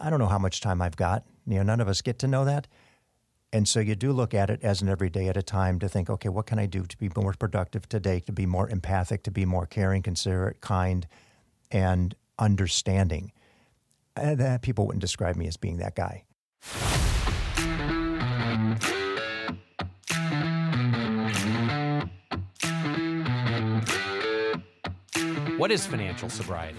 I don't know how much time I've got. You know, none of us get to know that. And so you do look at it as an every day at a time to think, okay, what can I do to be more productive today, to be more empathic, to be more caring, considerate, kind, and understanding. And that people wouldn't describe me as being that guy. What is financial sobriety?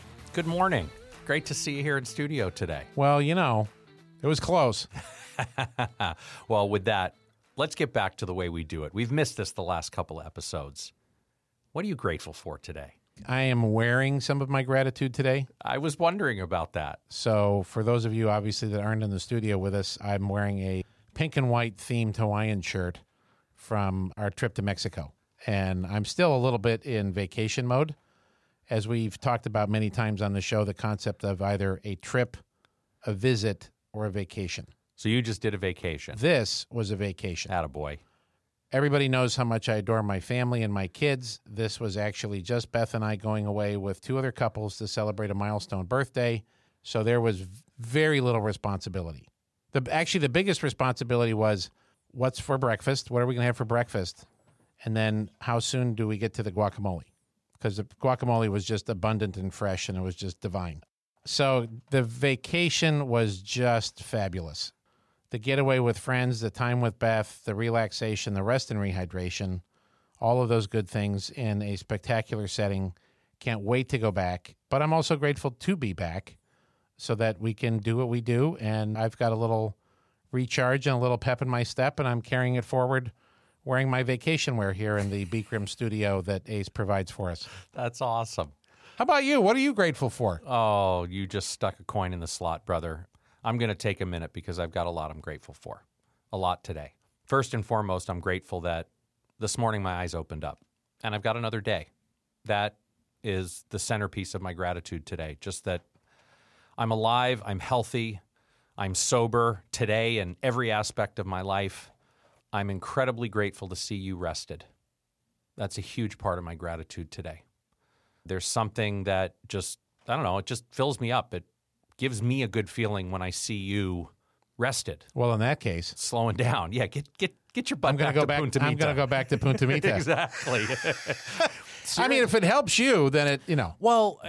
Good morning. Great to see you here in studio today. Well, you know, it was close. Well, with that, let's get back to the way we do it. We've missed this the last couple episodes. What are you grateful for today? I am wearing some of my gratitude today. I was wondering about that. So, for those of you obviously that aren't in the studio with us, I'm wearing a pink and white themed Hawaiian shirt from our trip to Mexico. And I'm still a little bit in vacation mode. As we've talked about many times on the show, the concept of either a trip, a visit, or a vacation. So you just did a vacation. This was a vacation. Attaboy. Everybody knows how much I adore my family and my kids. This was actually just Beth and I going away with two other couples to celebrate a milestone birthday. So there was very little responsibility. The actually the biggest responsibility was what's for breakfast? What are we going to have for breakfast? And then how soon do we get to the guacamole? Because the guacamole was just abundant and fresh and it was just divine. So the vacation was just fabulous the getaway with friends, the time with Beth, the relaxation, the rest and rehydration, all of those good things in a spectacular setting. Can't wait to go back. But I'm also grateful to be back so that we can do what we do. And I've got a little recharge and a little pep in my step, and I'm carrying it forward wearing my vacation wear here in the Beakram studio that Ace provides for us. That's awesome. How about you? What are you grateful for? Oh, you just stuck a coin in the slot, brother. I'm going to take a minute because I've got a lot I'm grateful for. A lot today. First and foremost, I'm grateful that this morning my eyes opened up and I've got another day. That is the centerpiece of my gratitude today. Just that I'm alive, I'm healthy, I'm sober today in every aspect of my life. I'm incredibly grateful to see you rested. That's a huge part of my gratitude today. There's something that just, I don't know, it just fills me up. It gives me a good feeling when I see you rested, Well, in that case, slowing down. Yeah, get get get your butt I'm going back to go to back. Punta I'm going to go back to Punta Mita. exactly. I mean, if it helps you, then it, you know, well,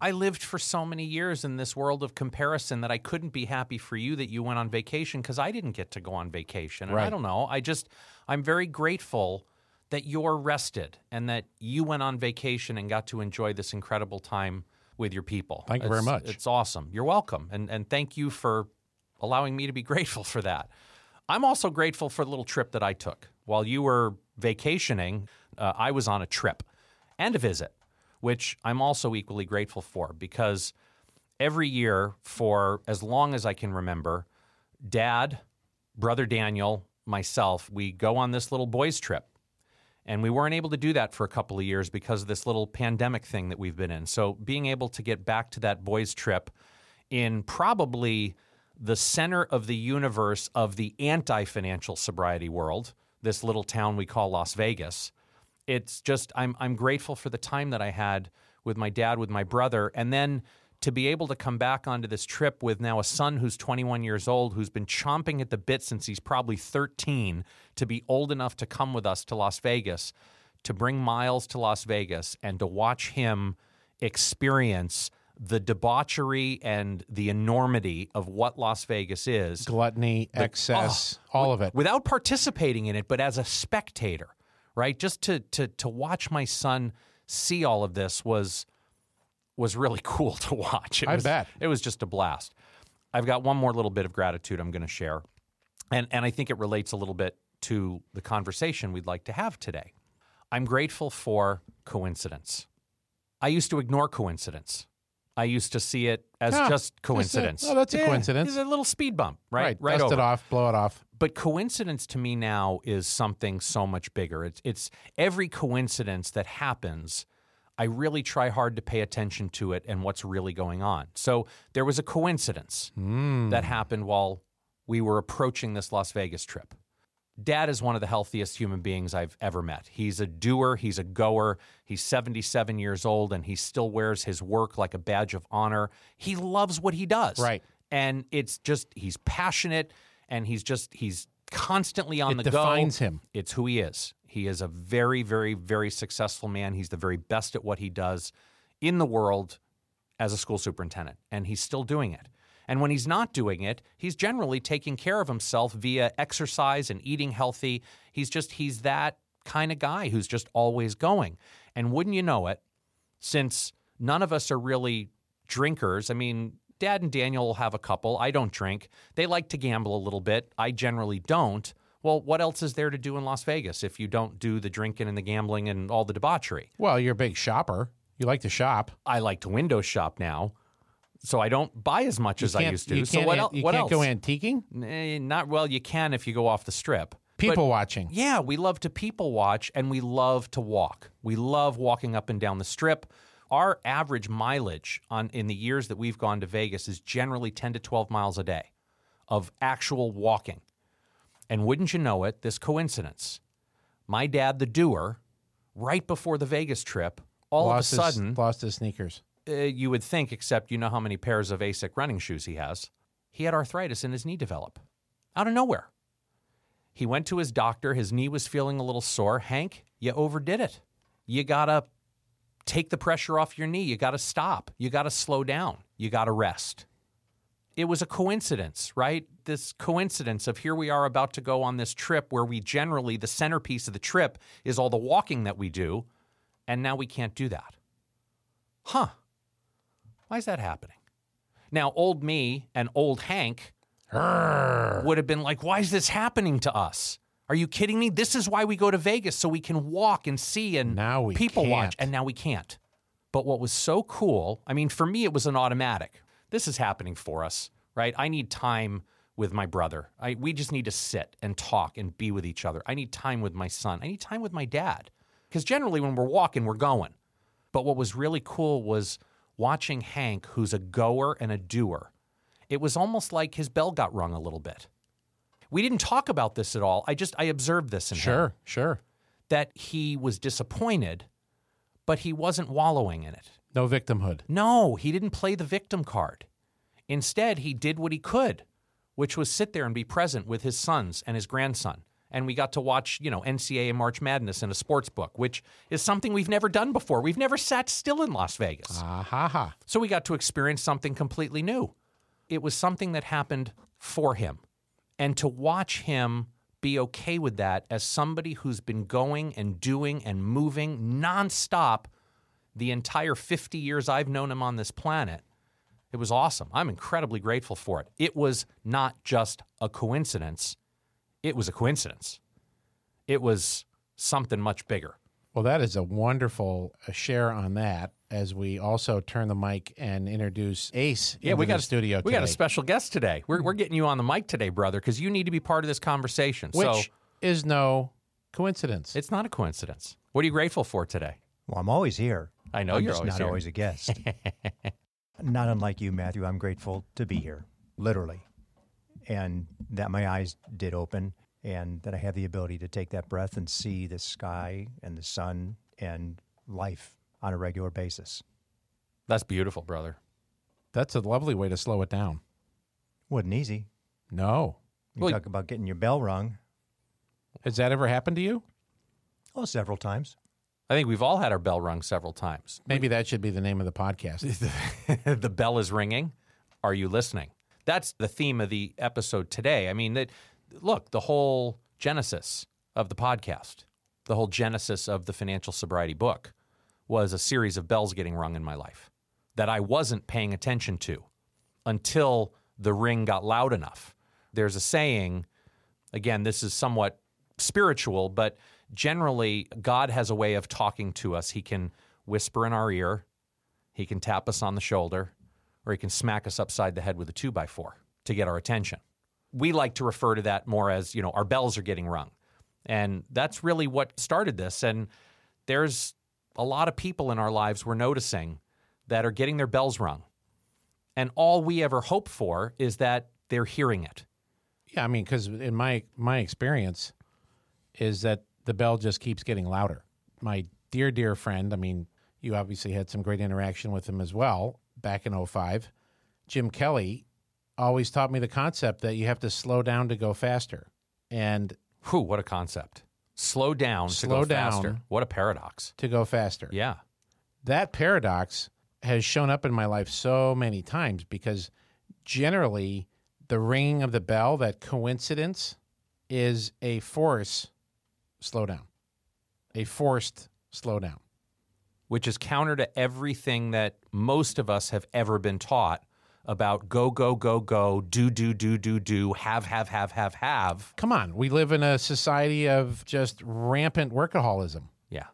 I- lived for so many years in this world of comparison that I couldn't be happy for you that you went on vacation because I didn't get to go on vacation. And I don't know. I just, I'm very grateful that you're rested and that you went on vacation and got to enjoy this incredible time with your people. Thank you very much. It's awesome. You're welcome. And, and thank you for allowing me to be grateful for that. I'm also grateful for the little trip that I took. While you were vacationing, uh, I was on a trip and a visit, which I'm also equally grateful for because every year, for as long as I can remember, dad, brother Daniel, myself, we go on this little boys' trip. And we weren't able to do that for a couple of years because of this little pandemic thing that we've been in. So being able to get back to that boys' trip in probably the center of the universe of the anti financial sobriety world, this little town we call Las Vegas, it's just I'm I'm grateful for the time that I had with my dad, with my brother, and then to be able to come back onto this trip with now a son who's 21 years old, who's been chomping at the bit since he's probably 13, to be old enough to come with us to Las Vegas, to bring Miles to Las Vegas, and to watch him experience the debauchery and the enormity of what Las Vegas is gluttony, excess, oh, all of it. without participating in it, but as a spectator, right? Just to to to watch my son see all of this was was really cool to watch. It I was, bet. it was just a blast. I've got one more little bit of gratitude I'm going to share, and and I think it relates a little bit to the conversation we'd like to have today. I'm grateful for coincidence. I used to ignore coincidence. I used to see it as just just a- coincidence. oh, that's a Yeah, coincidence. It's a little speed bump, right? Right. Dust over. it off, blow it off. But coincidence to me now is something so much bigger. It's, it's every coincidence that happens. I really try hard to pay attention to it and what's really going on. So there was a coincidence hmm. that happened while we were approaching this Las Vegas trip. Dad is one of the healthiest human beings I've ever met. He's a doer, he's a goer. He's 77 years old and he still wears his work like a badge of honor. He loves what he does. Right. And it's just he's passionate and he's just he's constantly on It the go. It defines him. It's who he is. He is a very very very successful man. He's the very best at what he does in the world as a school superintendent and he's still doing it. And when he's not doing it, he's generally taking care of himself via exercise and eating healthy. He's just he's that kind of guy who's just always going. And wouldn't you know it, since none of us are really drinkers, I mean, Dad and Daniel will have a couple. I don't drink. They like to gamble a little bit. I generally don't. Well, what else is there to do in Las Vegas if you don't do the drinking and the gambling and all the debauchery? Well, you're a big shopper. You like to shop. I like to window shop now, so I don't buy as much as I Can't- used to. You so can't, what, an- el- you what can't else? go antiquing? Eh, not well. You can if you go off the strip. People watching. Yeah, we love to people watch and we love to walk. We love walking up and down the strip. Our average mileage on in the years that we've gone to Vegas is generally 10 to 12 miles a day of actual walking. And wouldn't you know it, this coincidence. My dad, the doer, right before the Vegas trip, all lost of a his- sudden, lost his sneakers. uh, you would think, except you know how many pairs of ASIC running shoes he has. He had arthritis in his knee develop out of nowhere. He went to his doctor. His knee was feeling a little sore. Hank, you overdid it. You got to take the pressure off your knee. You got to stop. You got to slow down. You got to rest. It was a coincidence, right? This coincidence of here we are about to go on this trip where we generally, the centerpiece of the trip is all the walking that we do, and now we can't do that. Huh. Why is that happening? Now, old me and old Hank would have been like, why is this happening to us? Are you kidding me? This is why we go to Vegas so we can walk and see and Now we people watch, can't. and now we can't. But what was so cool, I mean, for me, it was an automatic. This is happening for us, right? I need time with my brother. I, we just need to sit and talk and be with each other. I need time with my son. I need time with my dad. Because generally, when we're walking, we're going. But what was really cool was watching Hank, who's a goer and a doer. It was almost like his bell got rung a little bit. We didn't talk about this at all. I just I observed this in him Sure, sure. that he was disappointed, but he wasn't wallowing in it. No victimhood. No, he didn't play the victim card. Instead, he did what he could, which was sit there and be present with his sons and his grandson. And we got to watch, you know, NCAA March Madness in a sports book, which is something we've never done before. We've never sat still in Las Vegas. Ah ha ha. So we got to experience something completely new. It was something that happened for him. And to watch him be okay with that as somebody who's been going and doing and moving nonstop the entire 50 years I've known him on this planet, it was awesome. I'm incredibly grateful for it. It was not just a coincidence, it was a coincidence. It was something much bigger. Well, that is a wonderful uh, share on that. As we also turn the mic and introduce Ace Yeah, into we got the studio. We got a special guest today. We're, we're getting you on the mic today, brother, because you need to be part of this conversation. which so is no coincidence. it's not a coincidence. What are you grateful for today? Well, I'm always here. I know I'm you're just always not here. always a guest. not unlike you, Matthew. I'm grateful to be here, literally, and that my eyes did open, and that I have the ability to take that breath and see the sky and the sun and life on a regular basis. That's beautiful, brother. That's a lovely way to slow it down. Wasn't easy. No. You Well- talk about getting your bell rung. Has that ever happened to you? Oh, several times. I think we've all had our bell rung several times. Maybe that should be the name of the podcast. the bell is ringing. Are you listening? That's the theme of the episode today. I mean, that look, the whole genesis of the podcast, the whole genesis of the financial sobriety book was a series of bells getting rung in my life that I wasn't paying attention to until the ring got loud enough. There's a saying, again, this is somewhat spiritual, but generally, God has a way of talking to us. He can whisper in our ear, he can tap us on the shoulder, or he can smack us upside the head with a two by four to get our attention. We like to refer to that more as, you know, our bells are getting rung. And that's really what started this. And there's a lot of people in our lives we're noticing that are getting their bells rung. And all we ever hope for is that they're hearing it. Yeah, I mean, because in my my experience, is that the bell just keeps getting louder. My dear, dear friend, I mean, you obviously had some great interaction with him as well back in 05. Jim Kelly always taught me the concept that you have to slow down to go faster. And Whew, what a concept. Slow down to Slow go down. faster. What a paradox. to go faster. Yeah. that paradox has shown up in my life so many times because generally the ringing of the bell, that coincidence, is a force slowdown, a forced slowdown. which is counter to everything that most of us have ever been taught about go, go, go, go, do, do, do, do, do, have, have, have, have, have. Come on, we live in a society of just rampant workaholism. Yeah.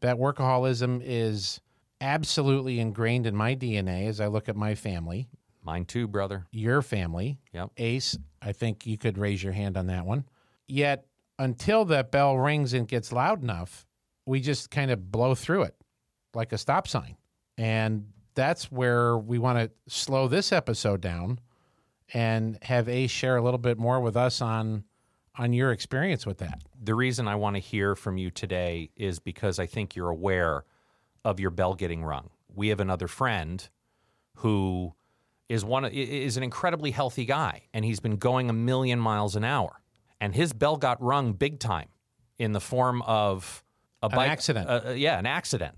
That workaholism is absolutely ingrained in my DNA as I look at my family, Mine too, brother. your family. Yep. Ace, I think you could raise your hand on that one. Yet, until that bell rings and gets loud enough, we just kind of blow through it like a stop sign. And that's where we want to slow this episode down and have Ace share a little bit more with us on on your experience with that. The reason I want to hear from you today is because I think you're aware of your bell getting rung. We have another friend who is one is an incredibly healthy guy and he's been going a million miles an hour and his bell got rung big time in the form of a bike accident. uh, yeah, an accident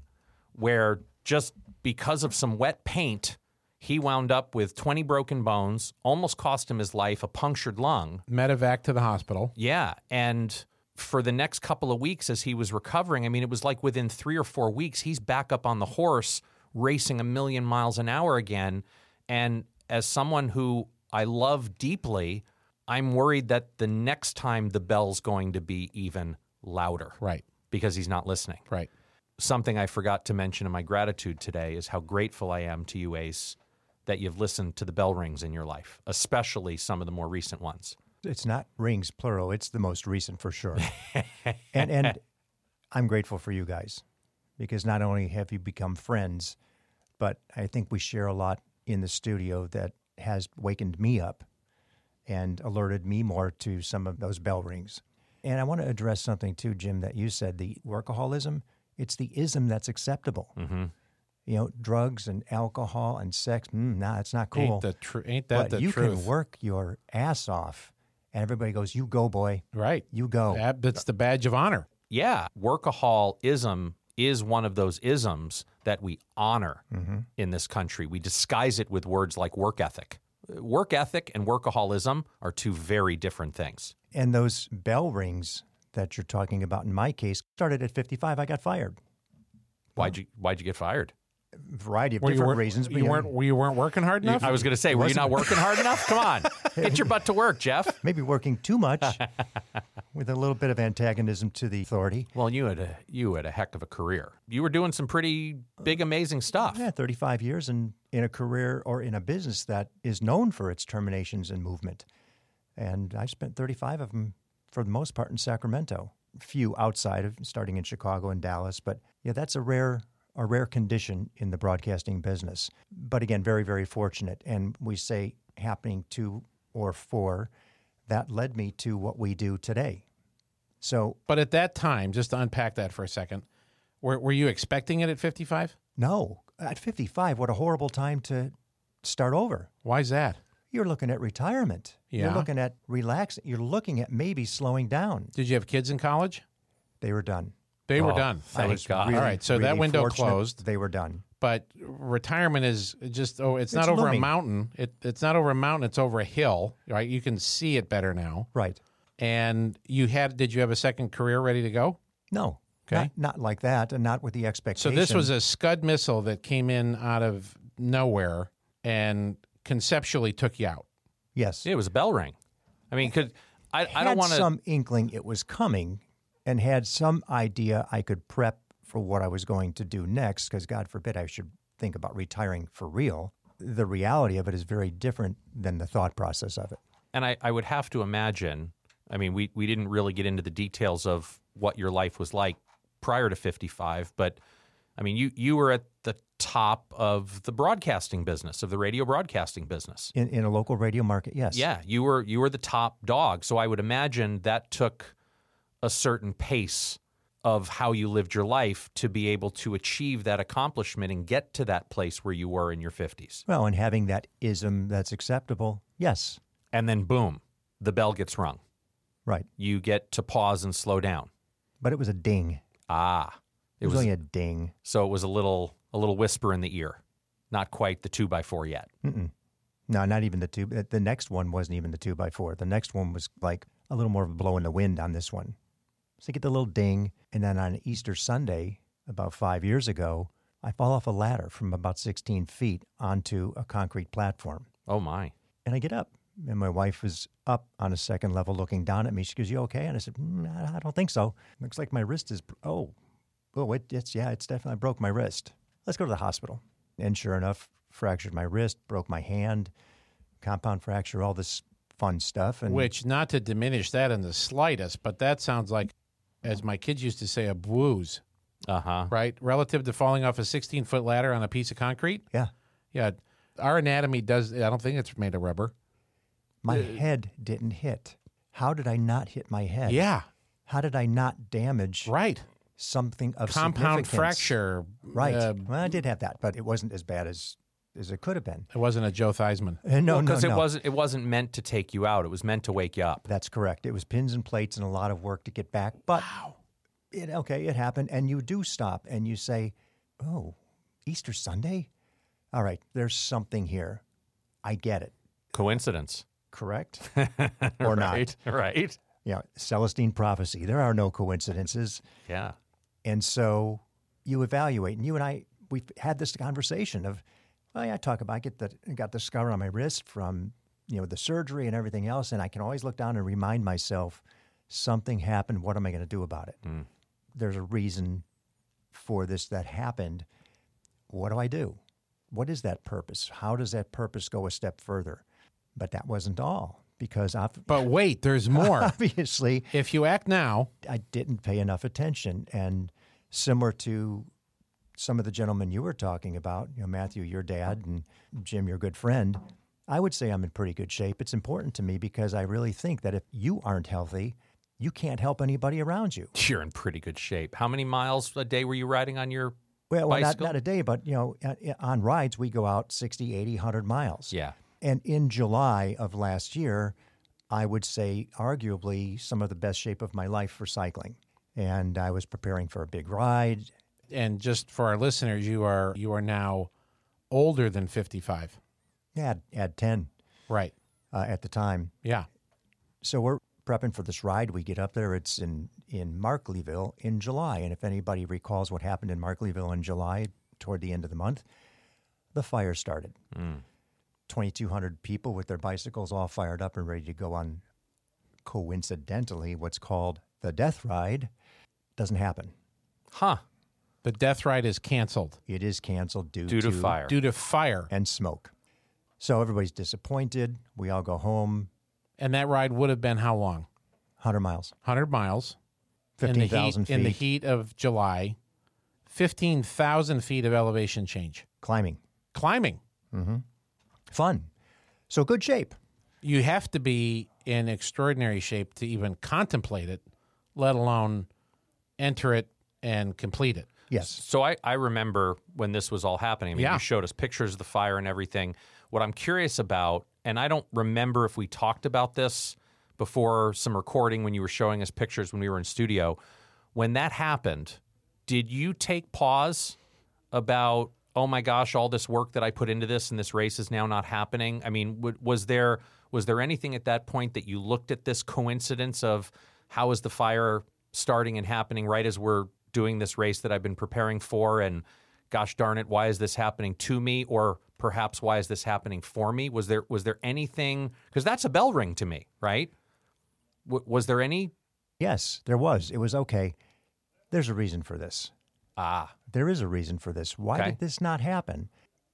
where just because of some wet paint he wound up with 20 broken bones, almost cost him his life, a punctured lung. Medevac to the hospital. Yeah. And for the next couple of weeks as he was recovering, I mean, it was like within three or four weeks, he's back up on the horse racing a million miles an hour again. And as someone who I love deeply, I'm worried that the next time the bell's going to be even louder Right. because he's not listening. Right. Something I forgot to mention in my gratitude today is how grateful I am to you, Ace, that you've listened to the bell rings in your life, especially some of the more recent ones. It's not rings plural. It's the most recent for sure. and and I'm grateful for you guys because not only have you become friends, but I think we share a lot in the studio that has wakened me up and alerted me more to some of those bell rings. And I want to address something too, Jim, that you said the workaholism. It's the ism that's acceptable. Mm-hmm. You know, drugs and alcohol and sex. Mm, nah, it's not cool. Ain't the tr- ain't that but the you truth? You can work your ass off, and everybody goes, "You go, boy. Right. You go." That, that's the badge of honor. Yeah, workaholism is one of those isms that we honor in this country. We disguise it with words like work ethic. Work ethic and workaholism are two very different things. And those bell rings that you're talking about, in my case, started at 55. I got fired. Why'd you Why'd you get fired? variety of Were different wor- reasons. but you yeah, weren't you weren't working hard enough. I was going to say, were you not working hard enough? Come on, get your butt to work, Jeff. maybe working too much with a little bit of antagonism to the authority. Well, you had a you had a heck of a career. You were doing some pretty big, amazing stuff. Yeah, 35 years in, in a career or in a business that is known for its terminations and movement. And I spent 35 of them for the most part in Sacramento. Few outside of starting in Chicago and Dallas, but yeah, that's a rare a rare condition in the broadcasting business. But again, very very fortunate and we say happening to or for that led me to what we do today. So, But at that time, just to unpack that for a second, were, were you expecting it at 55? no, at 55, what a horrible time to start over. Why is that? You're looking at retirement. Yeah. You're looking at relaxing. You're looking at maybe slowing down. Did you have kids in college? They were done. They were Oh, done. thank God. really, All right, so that window closed. They were done. But retirement is just oh, it's, not over looming. a mountain. It, it's not over a mountain. It's over a hill. Right? You can see it better now. Right. And you had? Did you have a second career ready to go? No. Okay. Not, not like that, and not with the expectation. So this was a Scud missile that came in out of nowhere and conceptually took you out. yes. It was a bell ring. I mean, could I? I had don't want to. some inkling it was coming, and had some idea I could prep for what I was going to do next. Because God forbid I should think about retiring for real, the reality of it is very different than the thought process of it. And I, I would have to imagine, I mean, we, we didn't really get into the details of what your life was like prior to 55, but I mean, you, you were at the top of the broadcasting business, of the radio broadcasting business. In, in a local radio market, yes. Yeah, you were you were the top dog. So I would imagine that took a certain pace of how you lived your life to be able to achieve that accomplishment and get to that place where you were in your 50s. Well, and having that ism that's acceptable, yes. And then boom, the bell gets rung. Right. You get to pause and slow down. But it was a ding. Ah. It was, only a ding. so it was a little a little whisper in the ear. Not quite the two by four yet. Mm-mm. No, not even the two. The next one wasn't even the two by four. The next one was like a little more of a blow in the wind on this one. So you get the little ding, and then on Easter Sunday, about five years ago, I fall off a ladder from about 16 feet onto a concrete platform. Oh my. And I get up, and my wife was up on a second level looking down at me. She goes, You okay? And I said, mm, I don't think so. Looks like my wrist is, oh, oh, it, it's, yeah, it's definitely, I broke my wrist. Let's go to the hospital. And sure enough, fractured my wrist, broke my hand, compound fracture, all this fun stuff. And Which, not to diminish that in the slightest, but that sounds like, as my kids used to say, a booze, Uh huh. right? Relative to falling off a 16 foot ladder on a piece of concrete. yeah, Yeah. Our anatomy does, I don't think it's made of rubber. my head didn't hit. How did I not hit my head? Yeah. How did I not damage Right. Something of Compound fracture. Right. Uh, well, I did have that, but it wasn't as bad as as it could have been. it wasn't a Joe Theismann. Uh, no, no, because no. it wasn't it wasn't meant to take you out. It was meant to wake you up. That's correct. It was pins and plates and a lot of work to get back. But it, okay, it happened. And you do stop and you say, oh, Easter Sunday? All right, there's something here. I get it. Coincidence. Correct? or not. Right. Right. Yeah, Celestine prophecy. There are no coincidences. Yeah. And so you evaluate. And you and I, we've had this conversation of, well, yeah, I talk about, I get the, I got the scar on my wrist from, you know, the surgery and everything else. And I can always look down and remind myself something happened. What am I going to do about it? Mm. There's a reason for this that happened. What do I do? What is that purpose? How does that purpose go a step further? But that wasn't all because ob- But wait, there's more. obviously if you act now, I didn't pay enough attention. And similar to some of the gentlemen you were talking about, you know, Matthew, your dad, and Jim, your good friend, I would say I'm in pretty good shape. It's important to me because I really think that if you aren't healthy, you can't help anybody around you. You're in pretty good shape. How many miles a day were you riding on your Well, well not, not a day, but, you know, on rides, we go out 60, 80, 100 miles. Yeah. And in July of last year, I would say arguably some of the best shape of my life for cycling. And I was preparing for a big ride. and just for our listeners, you are you are now older than 55. Yeah, add, add 10 Right. uh, at the time. Yeah. So we're prepping for this ride. We get up there. It's in, in Markleeville in July. And if anybody recalls what happened in Markleeville in July toward the end of the month, the fire started. 2,200 people with their bicycles all fired up and ready to go on, coincidentally, what's called the death ride. Doesn't happen. Huh. The death ride is canceled It is canceled due, Due to fire. due to fire. and smoke. So everybody's disappointed. We all go home. And that ride would have been how long? 100 miles, 100 miles. in the heat- 15,000 feet. In the heat of July. 15,000 feet of elevation change. climbing. Climbing. Mm-hmm. Fun. So good shape. You have to be in extraordinary shape to even contemplate it, let alone enter it and complete it. Yes. So I, I remember when this was all happening. I mean, Yeah. you showed us pictures of the fire and everything. What I'm curious about, and I don't remember if we talked about this before some recording when you were showing us pictures when we were in studio. When that happened, did you take pause about, oh my gosh, all this work that I put into this and this race is now not happening? I mean, w- was there was there anything at that point that you looked at this coincidence of how is the fire starting and happening right as we're doing this race that I've been preparing for and gosh darn it why is this happening to me or perhaps why is this happening for me was there was there anything because that's a bell ring to me right w- was there any Yes, there was. It was okay. There's a reason for this. Ah, There is a reason for this. Why Okay. did this not happen?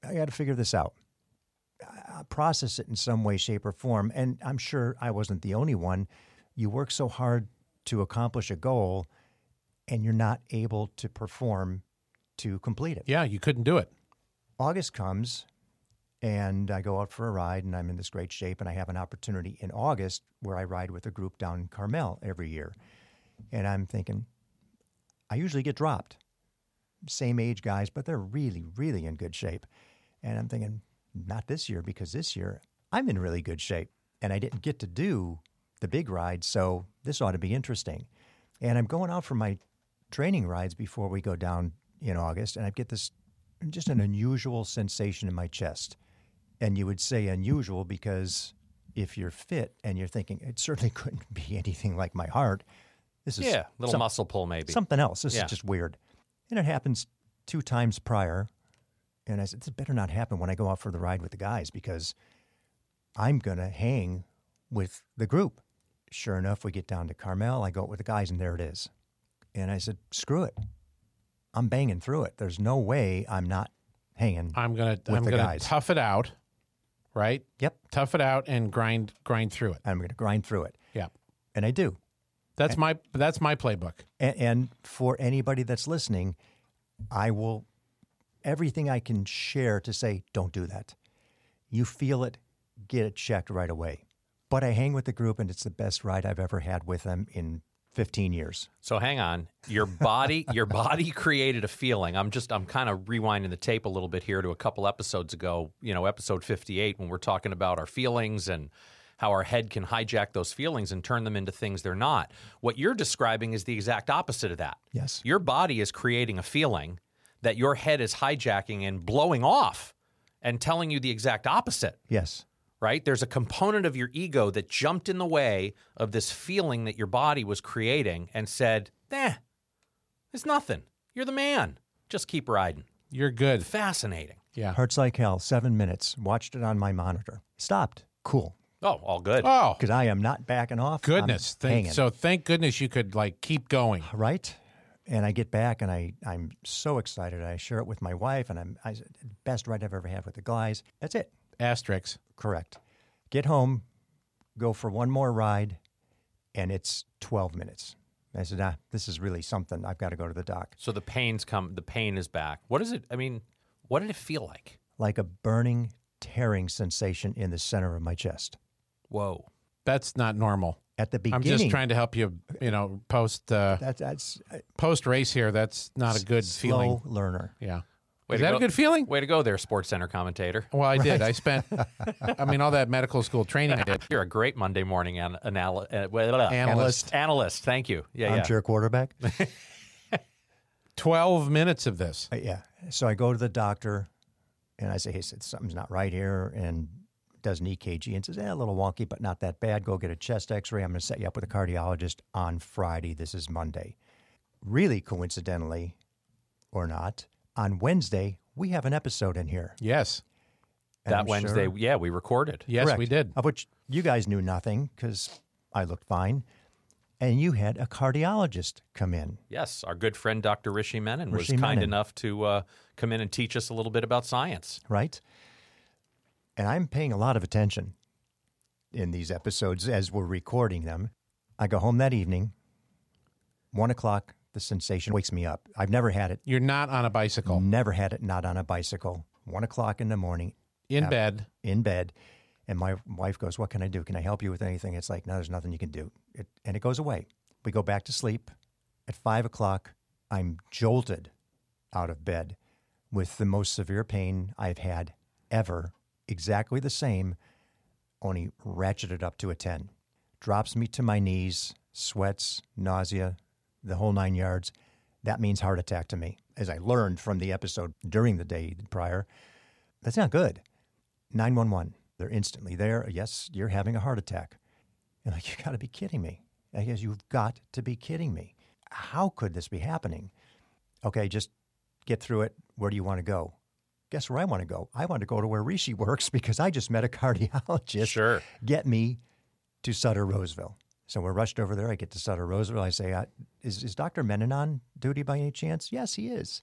I got to figure this out. I process it in some way, shape, or form. And I'm sure I wasn't the only one. You work so hard to accomplish a goal, and you're not able to perform to complete it. Yeah, you couldn't do it. August comes, and I go out for a ride, and I'm in this great shape, and I have an opportunity in August where I ride with a group down in Carmel every year. And I'm thinking, I usually get dropped. Same age guys, but they're really, really in good shape. And I'm thinking, not this year, because this year I'm in really good shape. And I didn't get to do the big ride, so this ought to be interesting. And I'm going out for my training rides before we go down in August, and I get this just an unusual sensation in my chest. And you would say unusual because if you're fit and you're thinking it certainly couldn't be anything like my heart, this is yeah, little some- muscle pull maybe. something else. This Yeah. is just weird. And it happens two times prior. And I said, this better not happen when I go out for the ride with the guys because I'm going to hang with the group. Sure enough, we get down to Carmel. I go out with the guys, and there it is. And I said, screw it. I'm banging through it. There's no way I'm not hanging. I'm gonna With I'm the gonna guys. tough it out, right? Yep. Tough it out and grind grind through it. I'm going to grind through it. Yeah, And I do. that's my that's my playbook. And, and for anybody that's listening, I will everything I can share to say, don't do that. You feel it, get it checked right away. But I hang with the group, and it's the best ride I've ever had with them in 15 years. So hang on. Your body your body created a feeling. I'm just I'm kind of rewinding the tape a little bit here to a couple episodes ago, you know, episode 58 when we're talking about our feelings and how our head can hijack those feelings and turn them into things they're not. What you're describing is the exact opposite of that. Yes. Your body is creating a feeling that your head is hijacking and blowing off and telling you the exact opposite Yes. Right? There's a component of your ego that jumped in the way of this feeling that your body was creating and said, eh, it's nothing. You're the man. Just keep riding. You're good. Fascinating. Yeah. Hurts like hell, seven minutes. Watched it on my monitor. Stopped. Cool. Oh, all good. Oh Because I am not backing off. I'm goodness! Thank, hanging. so thank goodness you could like keep going. right? And I get back and I, I'm so excited. I share it with my wife, and I'm I, best ride I've ever had with the guys. That's it. Asterix. Correct. Get home, go for one more ride, and it's 12 minutes. I said, ah, this is really something. I've got to go to the doc. So the pain's come. The pain is back. What is it? I mean, what did it feel like? Like a burning, tearing sensation in the center of my chest. Whoa. That's not normal. At the beginning, I'm just trying to help you. You know, post uh, That, that's a post race here. That's not a good slow feeling. learner. Yeah. Way Is that go- a good feeling? Way to go there, Sports Center commentator. Well, I did. I spent. I mean, all that medical school training I did. You're a great Monday morning an- anal- uh, blah, blah, blah. Analyst. Analyst. Thank you. Yeah, yeah. Armchair quarterback. Twelve minutes of this. Uh, yeah. So I go to the doctor and I say, hey, said, something's not right here. And does an EKG and says, eh, a little wonky, but not that bad. Go get a chest x ray. I'm going to set you up with a cardiologist on Friday. This is Monday. Really coincidentally, or not, on Wednesday, we have an episode in here. Yes. And that I'm Wednesday, sure- yeah, we recorded. Yes, Correct. we did. Of which you guys knew nothing because I looked fine. And you had a cardiologist come in. Yes, our good friend Dr. Rishi Menon was kind Menon. enough to uh, come in and teach us a little bit about science. right? And I'm paying a lot of attention in these episodes as we're recording them. I go home that evening, one o'clock, the sensation wakes me up. I've never had it, You're not on a bicycle. never had it not on a bicycle. One o'clock in the morning, In bed. in bed. And my wife goes, What can I do? Can I help you with anything? It's like, No, there's nothing you can do. It, and it goes away. We go back to sleep. At five o'clock, I'm jolted out of bed with the most severe pain I've had ever. Exactly the same, only ratcheted up to a 10. Drops me to my knees, sweats, nausea, the whole nine yards. That means heart attack to me, as I learned from the episode during the day prior. That's not good. 911. They're instantly there. Yes, you're having a heart attack. You're like, you got to be kidding me. I guess you've got to be kidding me. How could this be happening? Okay, just get through it. Where do you want to go? Guess where I want to go? I want to go to where Rishi works because I just met a cardiologist. Sure. Get me to Sutter Roseville. So we're rushed over there. I get to Sutter Roseville. I say, uh, is, is Dr. Menon on duty by any chance? Yes, he is.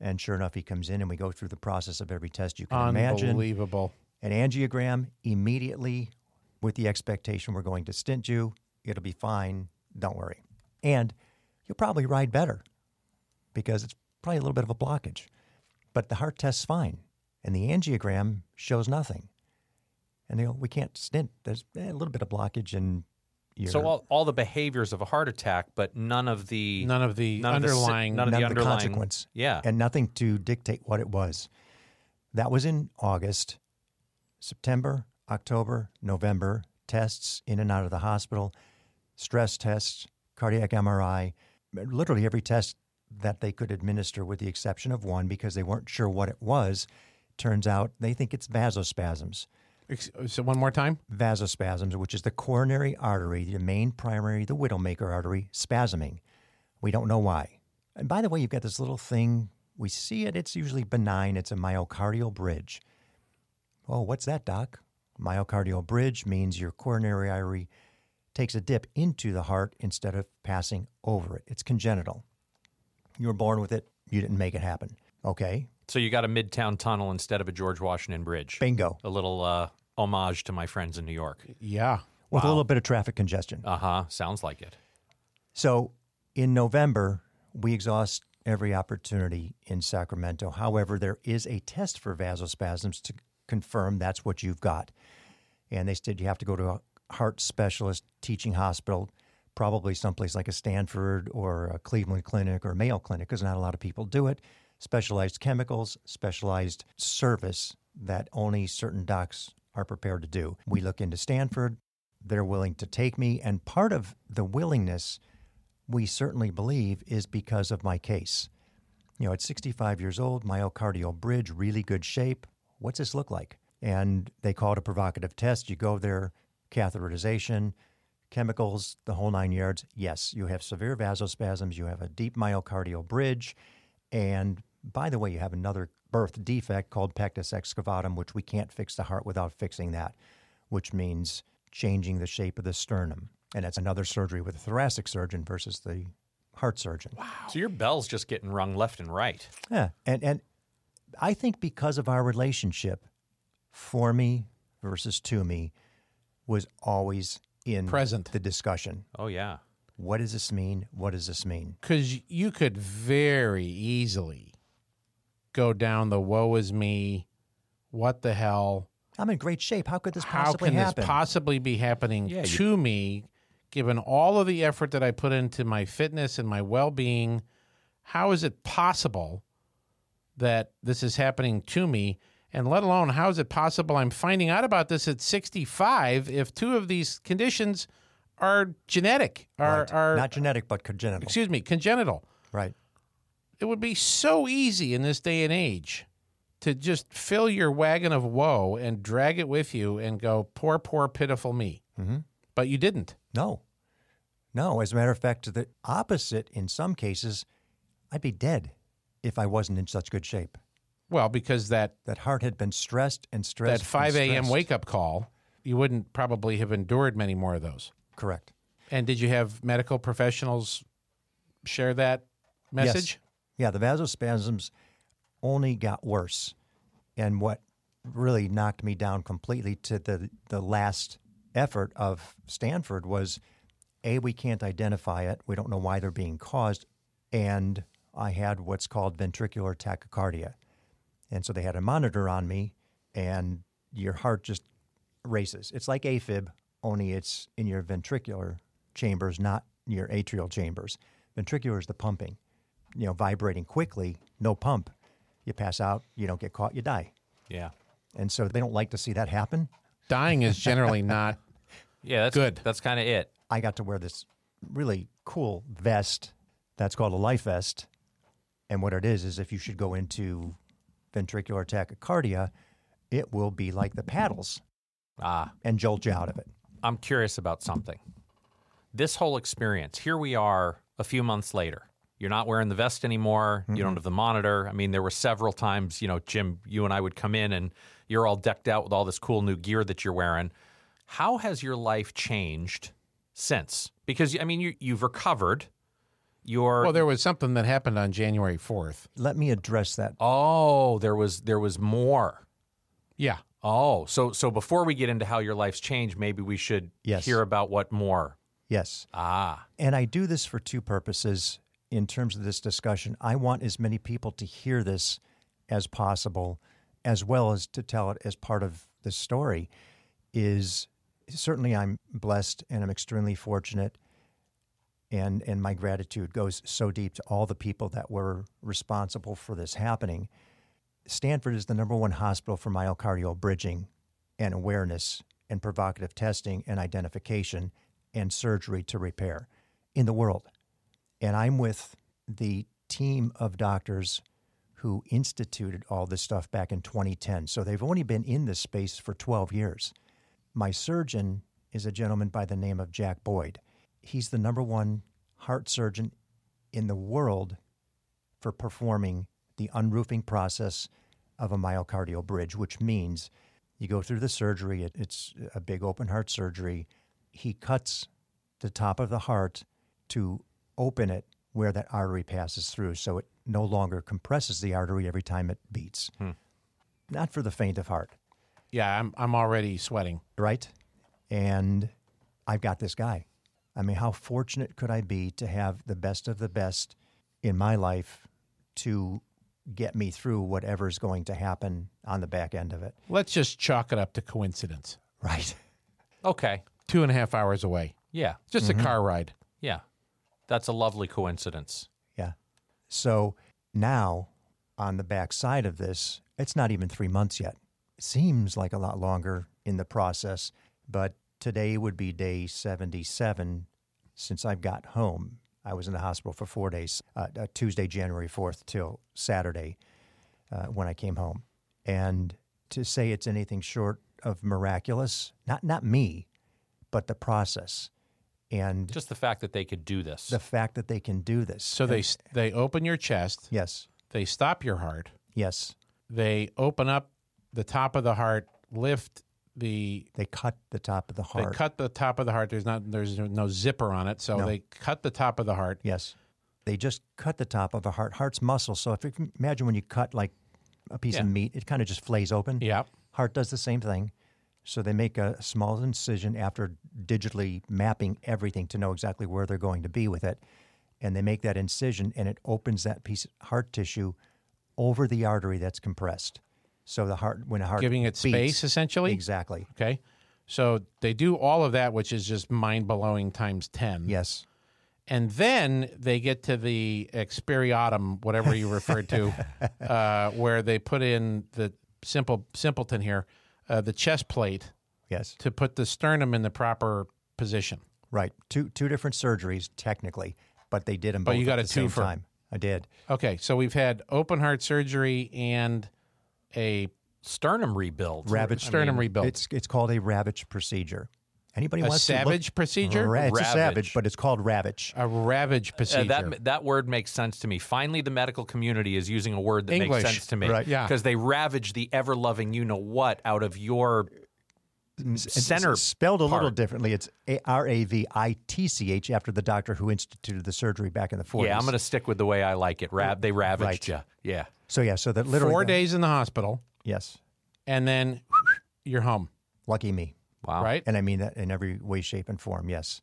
And sure enough, he comes in and we go through the process of every test you can imagine. Unbelievable. An angiogram immediately with the expectation we're going to stent you. It'll be fine. Don't worry. And you'll probably ride better because it's probably a little bit of a blockage. But the heart test's fine. And the angiogram shows nothing. And they go, we can't stent. There's a little bit of blockage and you're, So all, all the behaviors of a heart attack, but none of the None of the none of the underlying. none of none the of the underlying consequence. Yeah. and nothing to dictate what it was. That was in August, September, October, November, tests in and out of the hospital, stress tests, cardiac MRI, literally every test that they could administer, with the exception of one because they weren't sure what it was. Turns out they think it's vasospasms. So one more time. Vasospasms, which is the coronary artery, the main primary, the widowmaker artery, spasming. We don't know why. And by the way, you've got this little thing. We see it. It's usually benign. It's a myocardial bridge. Oh, what's that, doc? Myocardial bridge means your coronary artery takes a dip into the heart instead of passing over it. It's congenital. You were born with it. You didn't make it happen. Okay. So you got a Midtown tunnel instead of a George Washington Bridge. Bingo. A little uh, homage to my friends in New York. Yeah. With a little bit of traffic congestion. Uh huh. Sounds like it. So in November, we exhaust every opportunity in Sacramento. However, there is a test for vasospasms to confirm that's what you've got. And they said you have to go to a heart specialist teaching hospital, probably someplace like a Stanford or a Cleveland Clinic or Mayo Clinic, because not a lot of people do it. Specialized chemicals, specialized service that only certain docs are prepared to do. We look into Stanford. They're willing to take me. And part of the willingness we certainly believe is because of my case. You know, at 65 years old, myocardial bridge, really good shape. What's this look like? And they call it a provocative test. You go there, catheterization, chemicals, the whole nine yards. Yes, you have severe vasospasms, you have a deep myocardial bridge, and by the way, you have another birth defect called pectus excavatum, which we can't fix the heart without fixing that, which means changing the shape of the sternum. And that's another surgery with a thoracic surgeon versus the heart surgeon. Wow. So your bell's just getting rung left and right. Yeah, and and I think because of our relationship, for me versus to me, was always in Present. the discussion. Oh yeah. What does this mean? What does this mean? Because you could very easily go down the woe is me, what the hell, I'm in great shape. How could this how possibly can happen? this possibly be happening Yeah, you- to me, given all of the effort that I put into my fitness and my well being? How is it possible that this is happening to me? And let alone, how is it possible I'm finding out about this at 65 if two of these conditions are genetic, are, Right. are Not genetic, but congenital. excuse me, congenital? Right. It would be so easy in this day and age to just fill your wagon of woe and drag it with you and go, poor, poor, pitiful me. Mm-hmm. But you didn't. No. No. As a matter of fact, the opposite in some cases, I'd be dead if I wasn't in such good shape. Well, because that, That heart had been stressed and stressed. that 5 a.m. wake up call, you wouldn't probably have endured many more of those. Correct. And did you have medical professionals share that message? Yeah, the vasospasms only got worse. And what really knocked me down completely to the, the last effort of Stanford was A, we can't identify it. We don't know why they're being caused. And I had what's called ventricular tachycardia. And so they had a monitor on me, and your heart just races. It's like AFib, only it's in your ventricular chambers, not your atrial chambers. Ventricular is the pumping you know, vibrating quickly, no pump. You pass out, you don't get caught, you die. Yeah. And so they don't like to see that happen. Dying is generally not. Yeah. That's Good. That's kind of it. I got to wear this really cool vest that's called a life vest. And what it is, is if you should go into ventricular tachycardia, it will be like the paddles Ah. and jolt you out of it. I'm curious about something. This whole experience, here we are a few months later. You're not wearing the vest anymore. You don't have the monitor. I mean, there were several times, you know, Jim, you and I would come in and you're all decked out with all this cool new gear that you're wearing. How has your life changed since? Because I mean, you you've recovered. You're Well, there was something that happened on January 4th. Let me address that. oh, there was there was more. Yeah. Oh, so so before we get into how your life's changed, maybe we should Yes. hear about what more. Yes. Ah, And I do this for two purposes in terms of this discussion. I want as many people to hear this as possible, as well as to tell it as part of the story. Is certainly I'm blessed and I'm extremely fortunate, and and my gratitude goes so deep to all the people that were responsible for this happening. Stanford is the number one hospital for myocardial bridging and awareness and provocative testing and identification and surgery to repair in the world. And I'm with the team of doctors who instituted all this stuff back in 2010. So they've only been in this space for 12 years. My surgeon is a gentleman by the name of Jack Boyd. He's the number one heart surgeon in the world for performing the unroofing process of a myocardial bridge, which means you go through the surgery, it, it's a big open heart surgery. He cuts the top of the heart to open it where that artery passes through so it no longer compresses the artery every time it beats. Hmm. Not for the faint of heart, Yeah, I'm I'm already sweating. right? And I've got this guy. I mean, how fortunate could I be to have the best of the best in my life to get me through whatever's going to happen on the back end of it, Let's just chalk it up to coincidence. right? okay, Two and a half hours away. yeah, Just a mm-hmm. car ride. yeah. That's a lovely coincidence. Yeah. So now, on the back side of this, it's not even three months yet. It seems like a lot longer in the process, but today would be day 77 since I've got home. I was in the hospital for four days, uh, uh, Tuesday, January 4th till Saturday uh, when I came home. And to say it's anything short of miraculous, not, not me, but the process and Just the fact that they could do this. the fact that they can do this. So they they open your chest, yes, they stop your heart, yes. they open up the top of the heart, lift the They cut the top of the heart. they cut the top of the heart. There's not there's no zipper on it, so No. they cut the top of the heart. yes. They just cut the top of the heart. Heart's muscle. So if you imagine when you cut like a piece Yeah. of meat, it kind of just flays open. Yeah. Heart does the same thing. So they make a small incision after digitally mapping everything to know exactly where they're going to be with it. And they make that incision and it opens that piece of heart tissue over the artery that's compressed. So the heart, when a heart Giving it beats- space essentially. exactly. Okay. So they do all of that, which is just mind blowing times 10. Yes, And then they get to the experiatum, whatever you referred to, uh, where they put in the simple simpleton here, uh, the chest plate yes. to put the sternum in the proper position. Right. Two two different surgeries technically, but they did them But both you got at a the same twofer. time. I did. Okay, so we've had open heart surgery and a Sternum rebuild. Ravitch sternum rebuild. It's it's called a Ravitch procedure. Anybody a wants savage to look, procedure? Ra- It's a savage, but it's called Ravage. A ravage Uh, procedure. that that word makes sense to me. Finally, the medical community is using a word that English. makes sense to me. Right. Yeah. Because they ravage the ever loving you know what out of your It's center spelled a little differently. It's R A V I T C H after the doctor who instituted the surgery back in the 40s. Yeah, I'm going to stick with the way I like it. Rab, they ravaged Right. you. Yeah. So yeah, so that literally Four days in the hospital, Yes. and then you're home, Lucky me. Wow. right? And I mean that in every way, shape, and form, yes.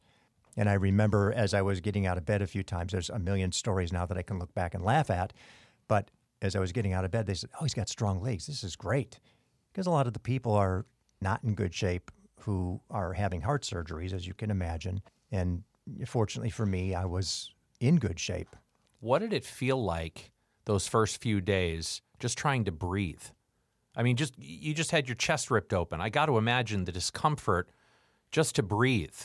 And I remember as I was getting out of bed a few times, there's a million stories now that I can look back and laugh at. But as I was getting out of bed, they said, Oh, he's got strong legs. This is great. Because a lot of the people are not in good shape who are having heart surgeries, as you can imagine. And fortunately for me, I was in good shape. What did it feel like those first few days just trying to breathe? I mean, just you just had your chest ripped open. I got to imagine the discomfort just to breathe.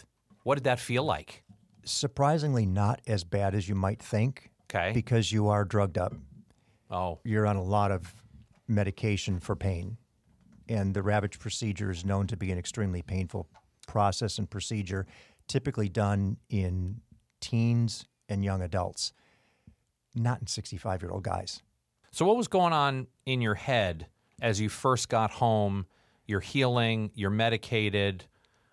What did that feel like? Surprisingly, not as bad as you might think Okay. because you are drugged up. oh, you're on a lot of medication for pain. And the Ravitch procedure is known to be an extremely painful process and procedure, typically done in teens and young adults, not in 65 year old guys. So, what was going on in your head as you first got home? You're healing, you're medicated.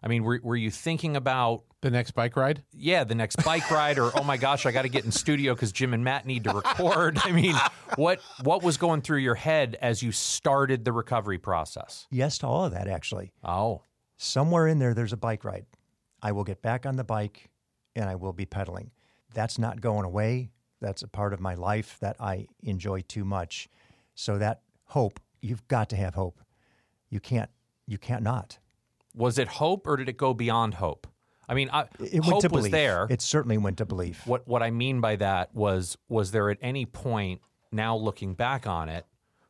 I I mean, were, were you thinking about The next bike ride? yeah, the next bike ride, or oh my gosh, I got to get in studio because Jim and Matt need to record. I mean, what what was going through your head as you started the recovery process? Yes to all of that, actually. Oh, Somewhere in there, there's a bike ride. I will get back on the bike and I will be pedaling. That's not going away. That's a part of my life that I enjoy too much. So that hope, you've got to have hope. You can't, you can't not. was it hope or did it go beyond hope? I mean, I, It went hope to was belief. there. It certainly went to belief. what what I mean by that was was there at any point now looking back on it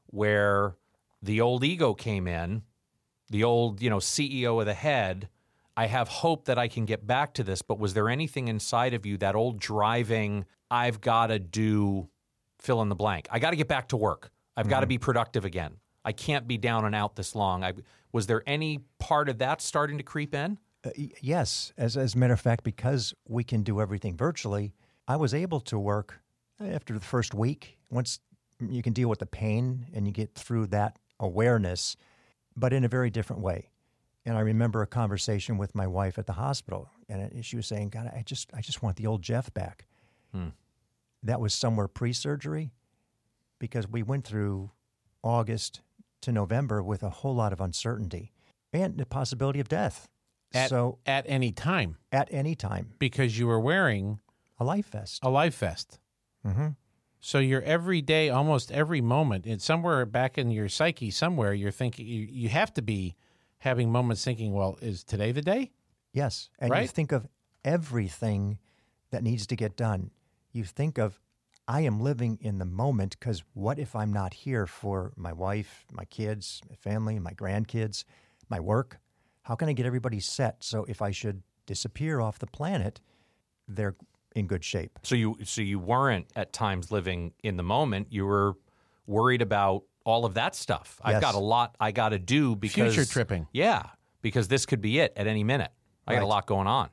where the old ego came in, the old, you know, CEO of the head, I have hope that I can get back to this, but was there anything inside of you that old driving I've got to do fill in the blank. I got to get back to work. I've got to mm-hmm. be productive again. I can't be down and out this long. I, was there any part of that starting to creep in? Uh, yes, as, as a matter of fact, because we can do everything virtually, I was able to work eh, after the first week. Once you can deal with the pain and you get through that awareness, but in a very different way. And I remember a conversation with my wife at the hospital, and uh, she was saying, "God, I just, I just want the old Jeff back." Hmm. That was somewhere pre-surgery, because we went through August to November with a whole lot of uncertainty and the possibility of death. At, so at any time at any time, because you were wearing a life vest. a life vest. Mm-hmm. So your every day, almost every moment, it's somewhere back in your psyche, somewhere you're thinking you, you have to be having moments thinking, well, is today the day? Yes, and you Right? think of everything that needs to get done. You think of, I am living in the moment because what if I'm not here for my wife, my kids, my family, my grandkids, my work? How can I get everybody set so if I should disappear off the planet, they're in good shape? So you so you weren't at times living in the moment. You were worried about all of that stuff. I've got a lot I got to do because Future tripping. Yeah, because this could be it at any minute. I got a lot going on.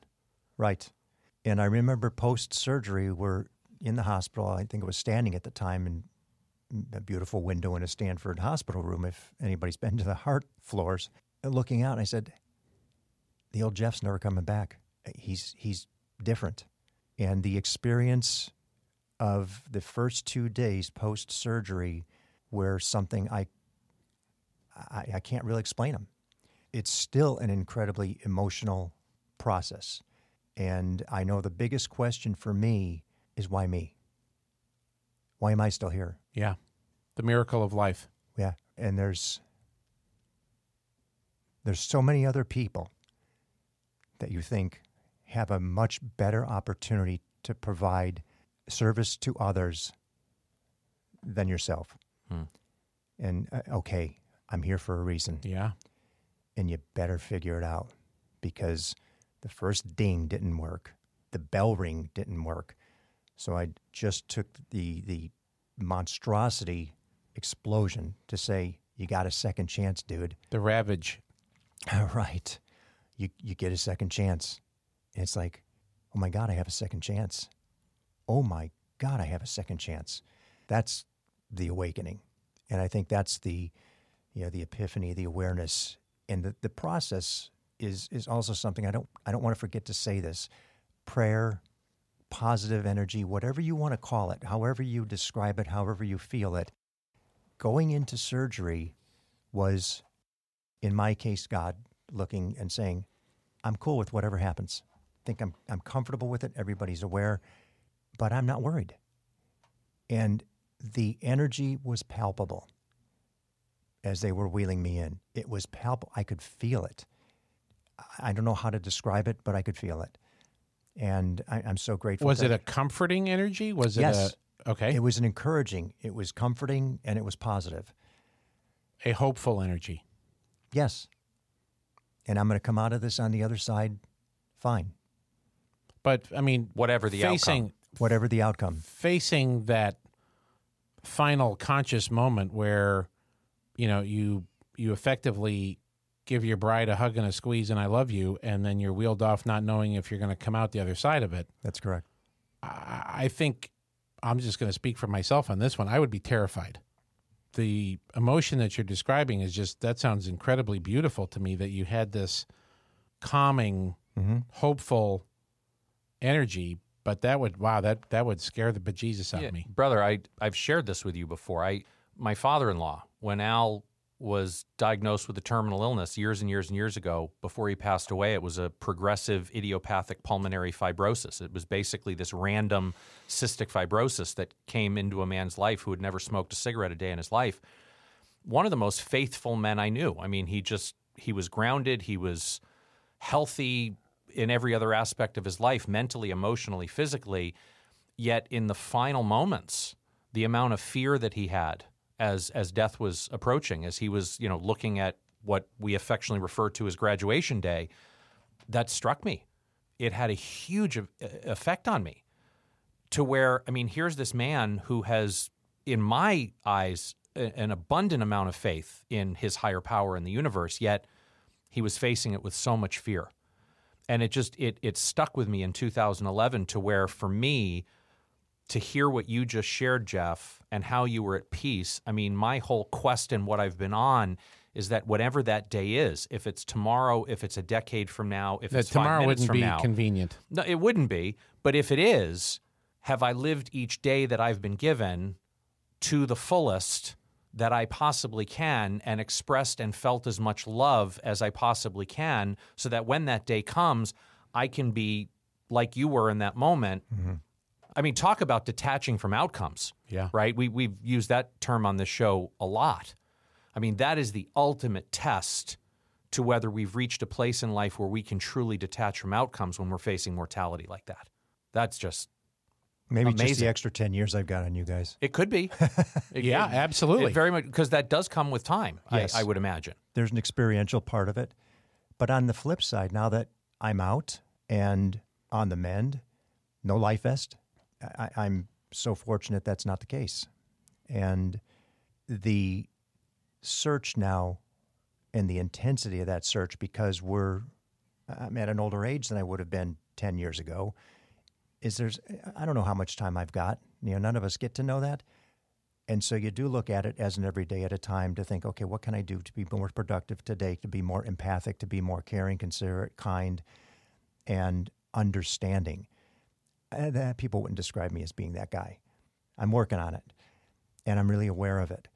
Right. And I remember post surgery, we're in the hospital. I think it was standing at the time in a beautiful window in a Stanford hospital room, if anybody's been to the heart floors, looking out. And I said, The old Jeff's never coming back. He's, he's different. And the experience of the first two days post surgery were something I, I, I can't really explain them. It's still an incredibly emotional process. And I know the biggest question for me is why me? Why am I still here? Yeah. The miracle of life. Yeah. And there's there's so many other people that you think have a much better opportunity to provide service to others than yourself. Hmm. And uh, okay, I'm here for a reason. Yeah. and you better figure it out because the first ding didn't work. The bell ring didn't work. So I just took the the monstrosity explosion to say, you got a second chance, dude. The ravage. All right. You you get a second chance. And it's like, oh my God, I have a second chance. Oh my God, I have a second chance. That's the awakening. And I think that's the you know, the epiphany, the awareness. And the, the process is is also something I don't I don't want to forget to say this. Prayer, positive energy, whatever you want to call it, however you describe it, however you feel it, going into surgery was in my case, God looking and saying, I'm cool with whatever happens. think I'm, I'm comfortable with it. Everybody's aware, but I'm not worried. And the energy was palpable as they were wheeling me in. It was palpable. I could feel it. I I don't know how to describe it, but I could feel it. And I, I'm so grateful. Was it a comforting energy? Was it Yes. a okay? It was an encouraging. It was comforting, and it was positive. a hopeful energy. Yes. And I'm going to come out of this on the other side fine, But I mean, Whatever the facing outcome. whatever the outcome. facing that final conscious moment where you know you you effectively give your bride a hug and a squeeze and I love you, and then you're wheeled off, not knowing if you're going to come out the other side of it. That's correct. I, I think I'm just going to speak for myself on this one. I would be terrified. The emotion that you're describing is just that sounds incredibly beautiful to me. That you had this calming, mm-hmm. hopeful energy. But that would wow that that would scare the bejesus out Yeah, of me. brother. I I've shared this with you before. I my father-in-law when Al was diagnosed with a terminal illness years and years and years ago. Before he passed away it was a progressive idiopathic pulmonary fibrosis. It was basically this random cystic fibrosis that came into a man's life who had never smoked a cigarette a day in his life. One of the most faithful men i knew. I mean he just he was grounded he was healthy in every other aspect of his life mentally emotionally physically. Yet in the final moments the amount of fear that he had as as death was approaching as he was you know looking at what we affectionately refer to as graduation day that struck me. It had a huge effect on me to where i mean here's this man who has in my eyes an abundant amount of faith in his higher power in the universe yet he was facing it with so much fear. And it just it it stuck with me in 2011 to where for me to hear what you just shared Jeff and how you were at peace I mean my whole quest and what I've been on is that whatever that day is if it's tomorrow if it's a decade from now if That it's five tomorrow minutes wouldn't from be now convenient. no, it wouldn't be. But if it is, have I lived each day that I've been given to the fullest that I possibly can and expressed and felt as much love as I possibly can so that when that day comes, I can be like you were in that moment. Mm-hmm. I mean, talk about detaching from outcomes Yeah. right? We we've used that term on this show a lot. I mean, that is the ultimate test to whether we've reached a place in life where we can truly detach from outcomes when we're facing mortality like that. That's just Maybe just the extra 10 years I've got on you guys. it could be. It- Yeah, it- absolutely. it very much because that does come with time. Yes. I, I would imagine. There's an experiential part of it. But on the flip side, now that I'm out and on the mend, no life vest, I, I'm so fortunate that's not the case. And the search now and the intensity of that search, because we're, I'm at an older age than I would have been 10 years ago, is there's, I don't know how much time I've got. You know, none of us get to know that. And so you do look at it as an every day at a time to think, okay, what can I do to be more productive today, to be more empathic, to be more caring, considerate, kind, and understanding. Uh, that people wouldn't describe me as being that guy. I'm working on it, and I'm really aware of it.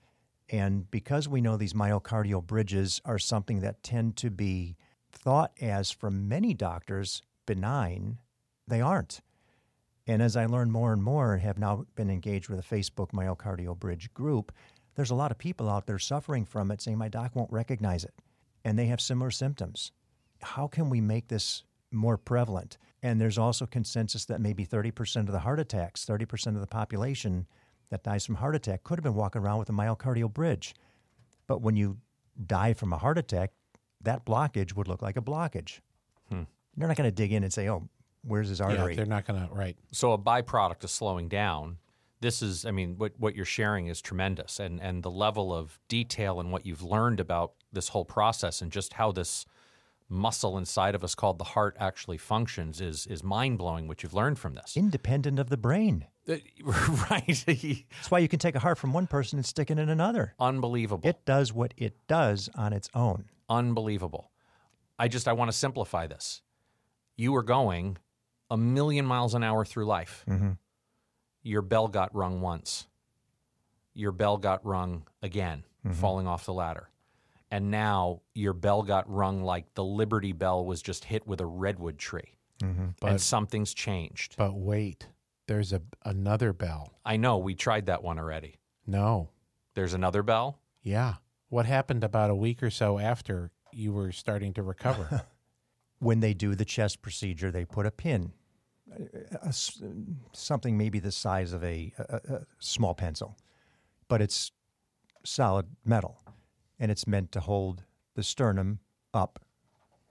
And because we know these myocardial bridges are something that tend to be thought as, from many doctors, benign, they aren't. And as I learn more and more and have now been engaged with a Facebook myocardial bridge group, there's a lot of people out there suffering from it saying, my doc won't recognize it. And they have similar symptoms. How can we make this more prevalent? And there's also consensus that maybe 30% of the heart attacks, 30% of the population that dies from heart attack could have been walking around with a myocardial bridge. But when you die from a heart attack, that blockage would look like a blockage. Hmm. They're not going to dig in and say, oh, where's his Yeah, artery? they're not going to right. So a byproduct of slowing down. This is, I mean, what what you're sharing is tremendous, and and the level of detail and what you've learned about this whole process and just how this muscle inside of us called the heart actually functions is is mind blowing. What you've learned from this, independent of the brain. Uh, right? That's why you can take a heart from one person and stick it in another. Unbelievable. It does what it does on its own. unbelievable. I just I want to simplify this. You were going a million miles an hour through life. Your bell got rung once. Your bell got rung again, falling off the ladder. And now your bell got rung like the Liberty Bell was just hit with a redwood tree. Mm-hmm. and But something's changed. but wait, there's a another bell. I know we tried that one already. No. There's another bell. Yeah. What happened about a week or so after you were starting to recover? When they do the chest procedure, they put a pin, a- a s- something maybe the size of a, a, a small pencil, but it's solid metal, and it's meant to hold the sternum up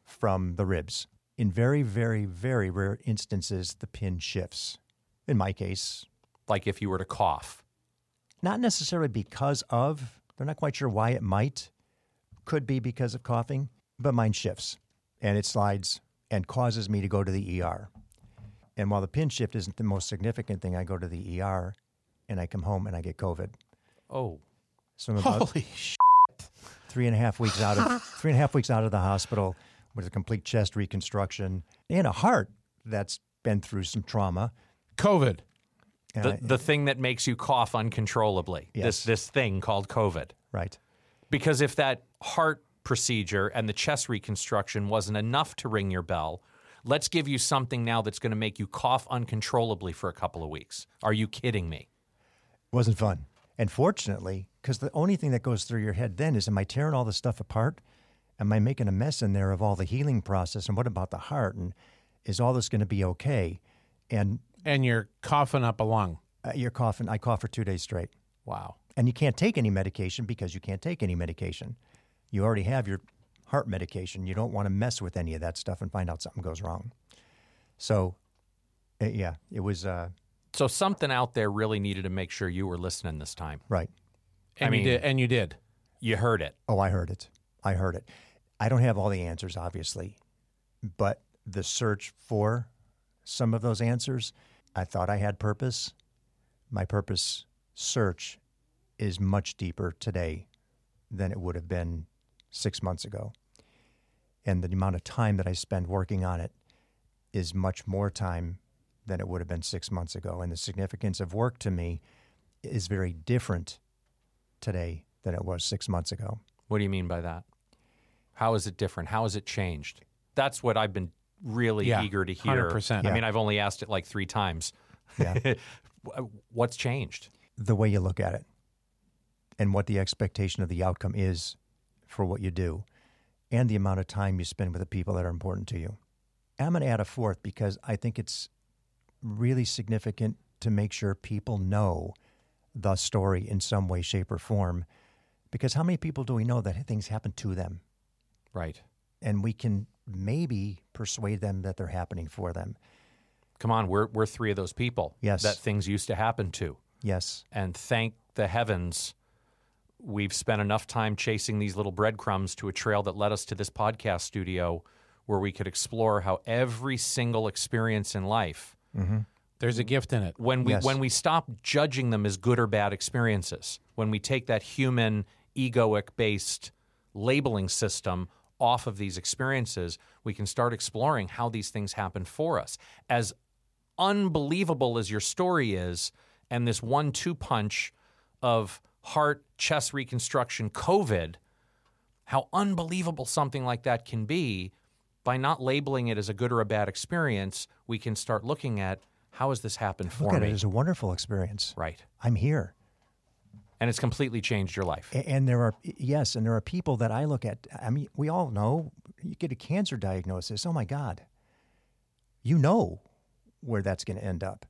from the ribs. In very, very, very rare instances, the pin shifts. In my case, Like if you were to cough. not necessarily because of, they're not quite sure why it might, could be because of coughing, but mine shifts and it slides and causes me to go to the ER. And while the pin shift isn't the most significant thing, I go to the ER and I come home and I get COVID. Oh, So I'm about Holy sh! Three and a half weeks out of three and a half weeks out of the hospital with a complete chest reconstruction and a heart that's been through some trauma. COVID. And The, I- the thing that makes you cough uncontrollably. This this thing called COVID. right. Because if that heart procedure and the chest reconstruction wasn't enough to ring your bell, let's give you something now that's going to make you cough uncontrollably for a couple of weeks. Are you kidding me? wasn't fun. And fortunately, because the only thing that goes through your head then is, am I tearing all this stuff apart? Am I making a mess in there of all the healing process? And what about the heart? And is all this going to be okay? And And you're coughing up a lung. uh, you're coughing. I coughed for two days straight. Wow. And you can't take any medication because you can't take any medication. You already have your heart medication. You don't want to mess with any of that stuff and find out something goes wrong. So, uh, yeah, it was uh, So something out there really needed to make sure you were listening this time. right. And mean- you did and you did. You heard it. Oh, I heard it. I heard it. I don't have all the answers, obviously, but the search for some of those answers, I thought I had purpose. My purpose search is much deeper today than it would have been six months ago. And the amount of time that I spend working on it is much more time than it would have been six months ago. And the significance of work to me is very different today than it was six months ago. What do you mean by that? How is it different? How has it changed? That's what I've been really Yeah, eager to hear. 100%. I Yeah. mean, I've only asked it like three times. Yeah. What's changed? the way you look at it and what the expectation of the outcome is for what you do and the amount of time you spend with the people that are important to you. I'm going to add a fourth because I think it's really significant to make sure people know the story in some way, shape, or form. Because how many people do we know that things happen to them? Right. And we can maybe persuade them that they're happening for them. Come on, we're we're three of those people Yes. that things used to happen to. Yes. And thank the heavens we've spent enough time chasing these little breadcrumbs to a trail that led us to this podcast studio where we could explore how every single experience in life Mm-hmm. There's a gift in it. when we Yes. when we stop judging them as good or bad experiences, when we take that human egoic based labeling system off of these experiences, we can start exploring how these things happen for us. As unbelievable as your story is, and this one two punch of heart chest reconstruction COVID, how unbelievable something like that can be. By not labeling it as a good or a bad experience, we can start looking at how has this happened for Look at me? it as a wonderful experience. right. I'm here. And it's completely changed your life. And there are yes, and there are people that I look at. I mean, we all know you get a cancer diagnosis. Oh my God, you know where that's going to end up.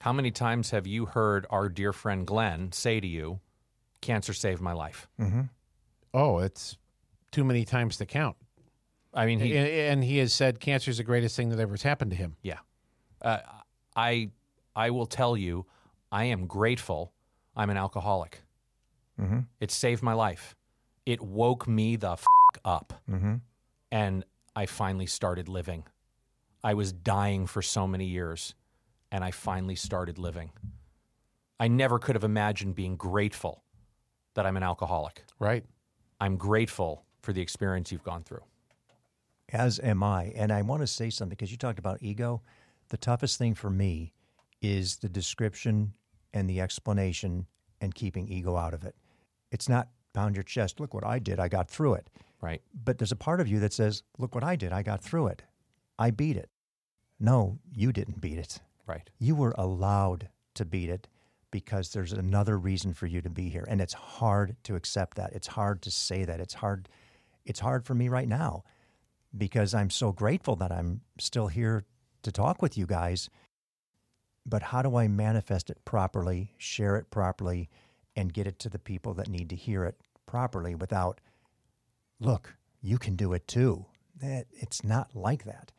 How many times have you heard our dear friend Glenn say to you, cancer saved my life? Mm-hmm. Oh, it's too many times to count. I mean, he, and, and he has said cancer is the greatest thing that ever has happened to him. yeah. Uh, I, I will tell you, I am grateful I'm an alcoholic. It saved my life. It woke me the f- up. And I finally started living. I was dying for so many years, and I finally started living. I never could have imagined being grateful that I'm an alcoholic. Right. I'm grateful for the experience you've gone through. As am I. And I want to say something because you talked about ego. The toughest thing for me is the description and the explanation and keeping ego out of it. It's not pound your chest. Look what I did. I got through it. Right. But there's a part of you that says, look what I did. I got through it. I beat it. No, you didn't beat it. Right. You were allowed to beat it because there's another reason for you to be here. And it's hard to accept that. It's hard to say that. It's hard it's hard for me right now because I'm so grateful that I'm still here to talk with you guys. But how do I manifest it properly, share it properly, and get it to the people that need to hear it properly without, look, you can do it too? It's not like that.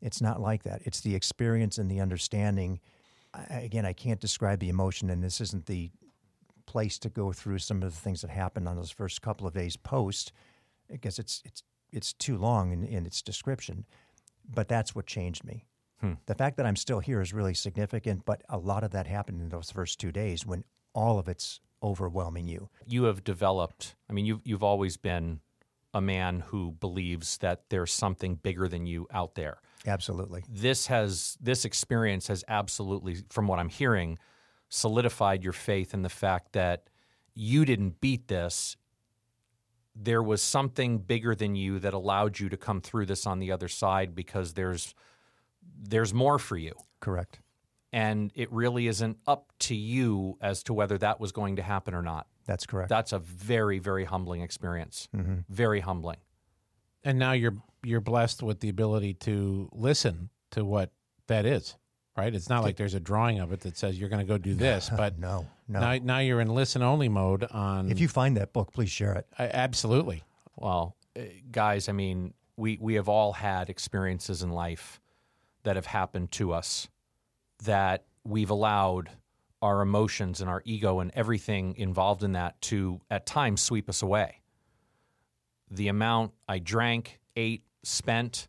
It's not like that. It's the experience and the understanding. Again, I can't describe the emotion, and this isn't the place to go through some of the things that happened on those first couple of days post, because it's it's it's too long in, in its description. But that's what changed me. Hmm. The fact that I'm still here is really significant, but a lot of that happened in those first two days when all of it's overwhelming you. You have developed, I mean, you've, you've always been a man who believes that there's something bigger than you out there. Absolutely. This has this experience has absolutely, from what I'm hearing, solidified your faith in the fact that you didn't beat this. There was something bigger than you that allowed you to come through this on the other side because there's there's more for you. Correct. And it really isn't up to you as to whether that was going to happen or not. That's correct. That's a very, very humbling experience. Mm-hmm. Very humbling. And now you're you're blessed with the ability to listen to what that is, right? It's not like there's a drawing of it that says you're going to go do this, but no, no. now now you're in listen only mode on. if you find that book, please share it. I- absolutely, Well, uh, guys, I mean, we, we have all had experiences in life that have happened to us that we've allowed our emotions and our ego and everything involved in that to at times sweep us away. The amount I drank, ate, spent,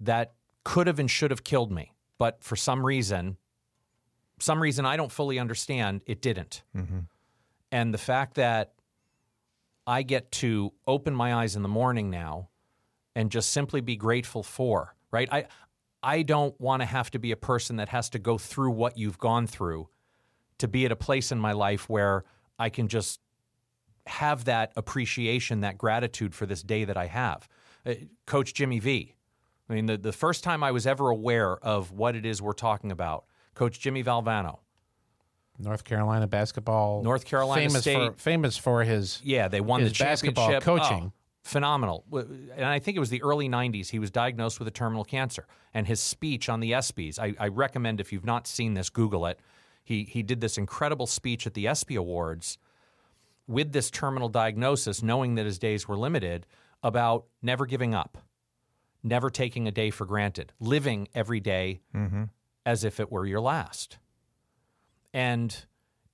that could have and should have killed me. But for some reason, some reason I don't fully understand, it didn't. And the fact that I get to open my eyes in the morning now and just simply be grateful for, right? I I don't want to have to be a person that has to go through what you've gone through to be at a place in my life where I can just have that appreciation, that gratitude for this day that I have. Uh, Coach Jimmy V. I mean, the, the first time I was ever aware of what it is we're talking about, Coach Jimmy Valvano. North Carolina basketball, North Carolina famous State. for famous for his Yeah, they won the basketball championship. Oh, coaching. Oh, phenomenal. And I think it was the early 90s. He was diagnosed with a terminal cancer. And his speech on the ESPYs, I, I recommend if you've not seen this, Google it. He, he did this incredible speech at the ESPY Awards with this terminal diagnosis, knowing that his days were limited, about never giving up, never taking a day for granted, living every day mm-hmm. As if it were your last. And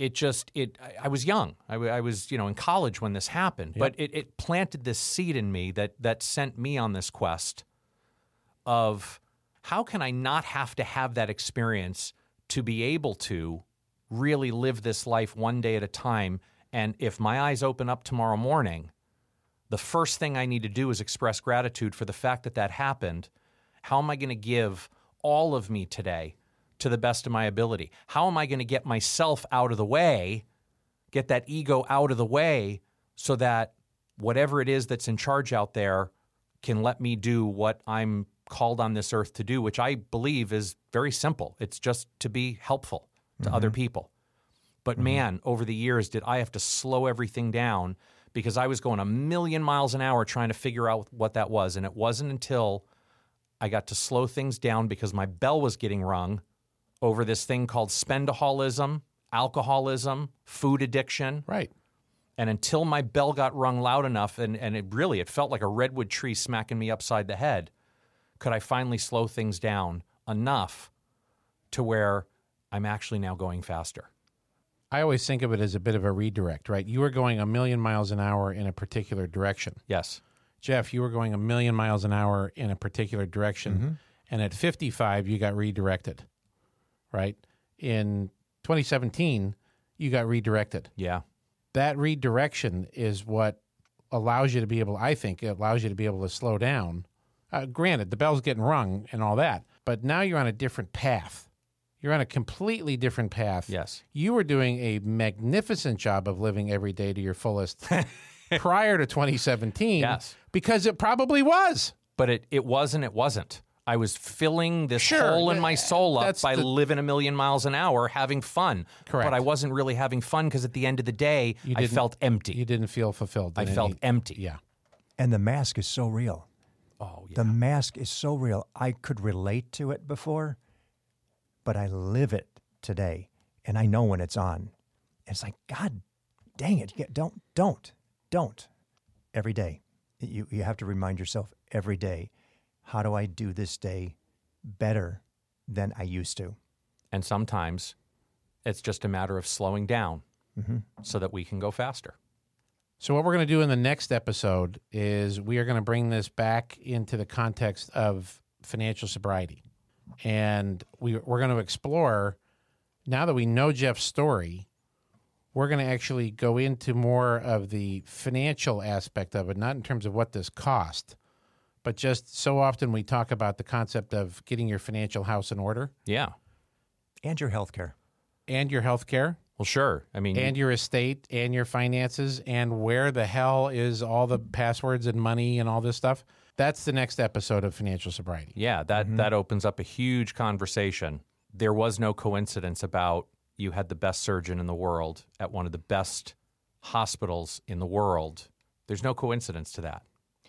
it just it I, I was young. I was you know in college when this happened but it, it planted this seed in me that that sent me on this quest of how can i not have to have that experience to be able to really live this life one day at a time. And if my eyes open up tomorrow morning the first thing i need to do is express gratitude for the fact that that happened. How am i going to give all of me today to the best of my ability? How am I going to get myself out of the way, get that ego out of the way so that whatever it is that's in charge out there can let me do what I'm called on this earth to do, which I believe is very simple. It's just to be helpful to other mm-hmm. people. But mm-hmm. man, over the years, did I have to slow everything down because I was going a million miles an hour trying to figure out what that was. And it wasn't until I got to slow things down because my bell was getting rung over this thing called spendaholism, alcoholism, food addiction. right. And until my bell got rung loud enough, and, and it really it felt like a redwood tree smacking me upside the head, could I finally slow things down enough to where I'm actually now going faster. I always think of it as a bit of a redirect, right? You were going a million miles an hour in a particular direction. Yes. Jeff, you were going a million miles an hour in a particular direction, mm-hmm. and at 55, you got redirected, right? In 2017, you got redirected. Yeah. That redirection is what allows you to be able, I think, it allows you to be able to slow down. Uh, granted, the bell's getting rung and all that, but now you're on a different path. You're on a completely different path. Yes. You were doing a magnificent job of living every day to your fullest prior to 2017. Yes. Because it probably was. But it, it was and it wasn't. I was filling this Sure, hole in my soul up by the- living a million miles an hour, having fun. Correct. But I wasn't really having fun because at the end of the day, I felt empty. You didn't feel fulfilled. I in felt any- empty. Yeah. And the mask is so real. Oh, yeah. The mask is so real. I could relate to it before, but I live it today, and I know when it's on. It's like God, dang it! Yeah, Don't, don't, don't. Every day, you you have to remind yourself every day. How do I do this day better than I used to? And sometimes it's just a matter of slowing down mm-hmm. so that we can go faster. So, what we're going to do in the next episode is we are going to bring this back into the context of financial sobriety. And we, we're going to explore, now that we know Jeff's story, we're going to actually go into more of the financial aspect of it, not in terms of what this cost, but just so often we talk about the concept of getting your financial house in order Yeah. And your health care. and your health care Well, sure. I mean, and your estate and your finances and where the hell is all the passwords and money and all this stuff. That's the next episode of Financial Sobriety. Yeah, that mm-hmm. that opens up a huge conversation. There was no coincidence about you had the best surgeon in the world at one of the best hospitals in the world. There's no coincidence to that.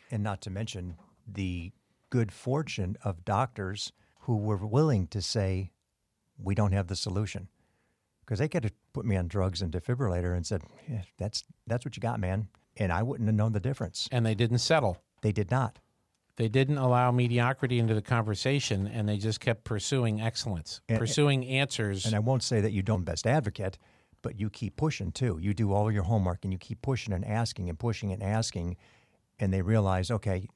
And not to mention the good fortune of doctors who were willing to say, we don't have the solution. Because they could have put me on drugs and defibrillator and said, yeah, that's, that's what you got, man. And I wouldn't have known the difference. And they didn't settle. They did not. They didn't allow mediocrity into the conversation and they just kept pursuing excellence, And- pursuing answers. And I won't say that you don't best advocate, but you keep pushing too. You do all your homework and you keep pushing and asking and pushing and asking. And they realize, okay,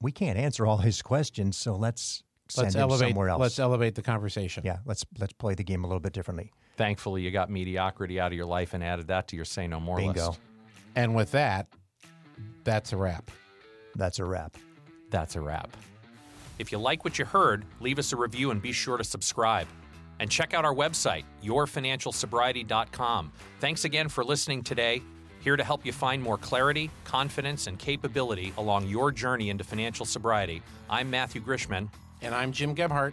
we can't answer all his questions, so let's send let's him elevate somewhere else. let's elevate the conversation. yeah, let's let's play the game a little bit differently. Thankfully, you got mediocrity out of your life and added that to your say no more Bingo. list. And with that, that's a wrap. That's a wrap. That's a wrap. If you like what you heard, leave us a review and be sure to subscribe. And check out our website, yourfinancialsobriety.com. Thanks again for listening today. Here to help you find more clarity, confidence, and capability along your journey into financial sobriety. I'm Matthew Grishman. And I'm Jim Gebhardt.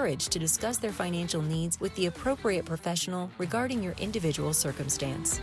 to discuss their financial needs with the appropriate professional regarding your individual circumstance.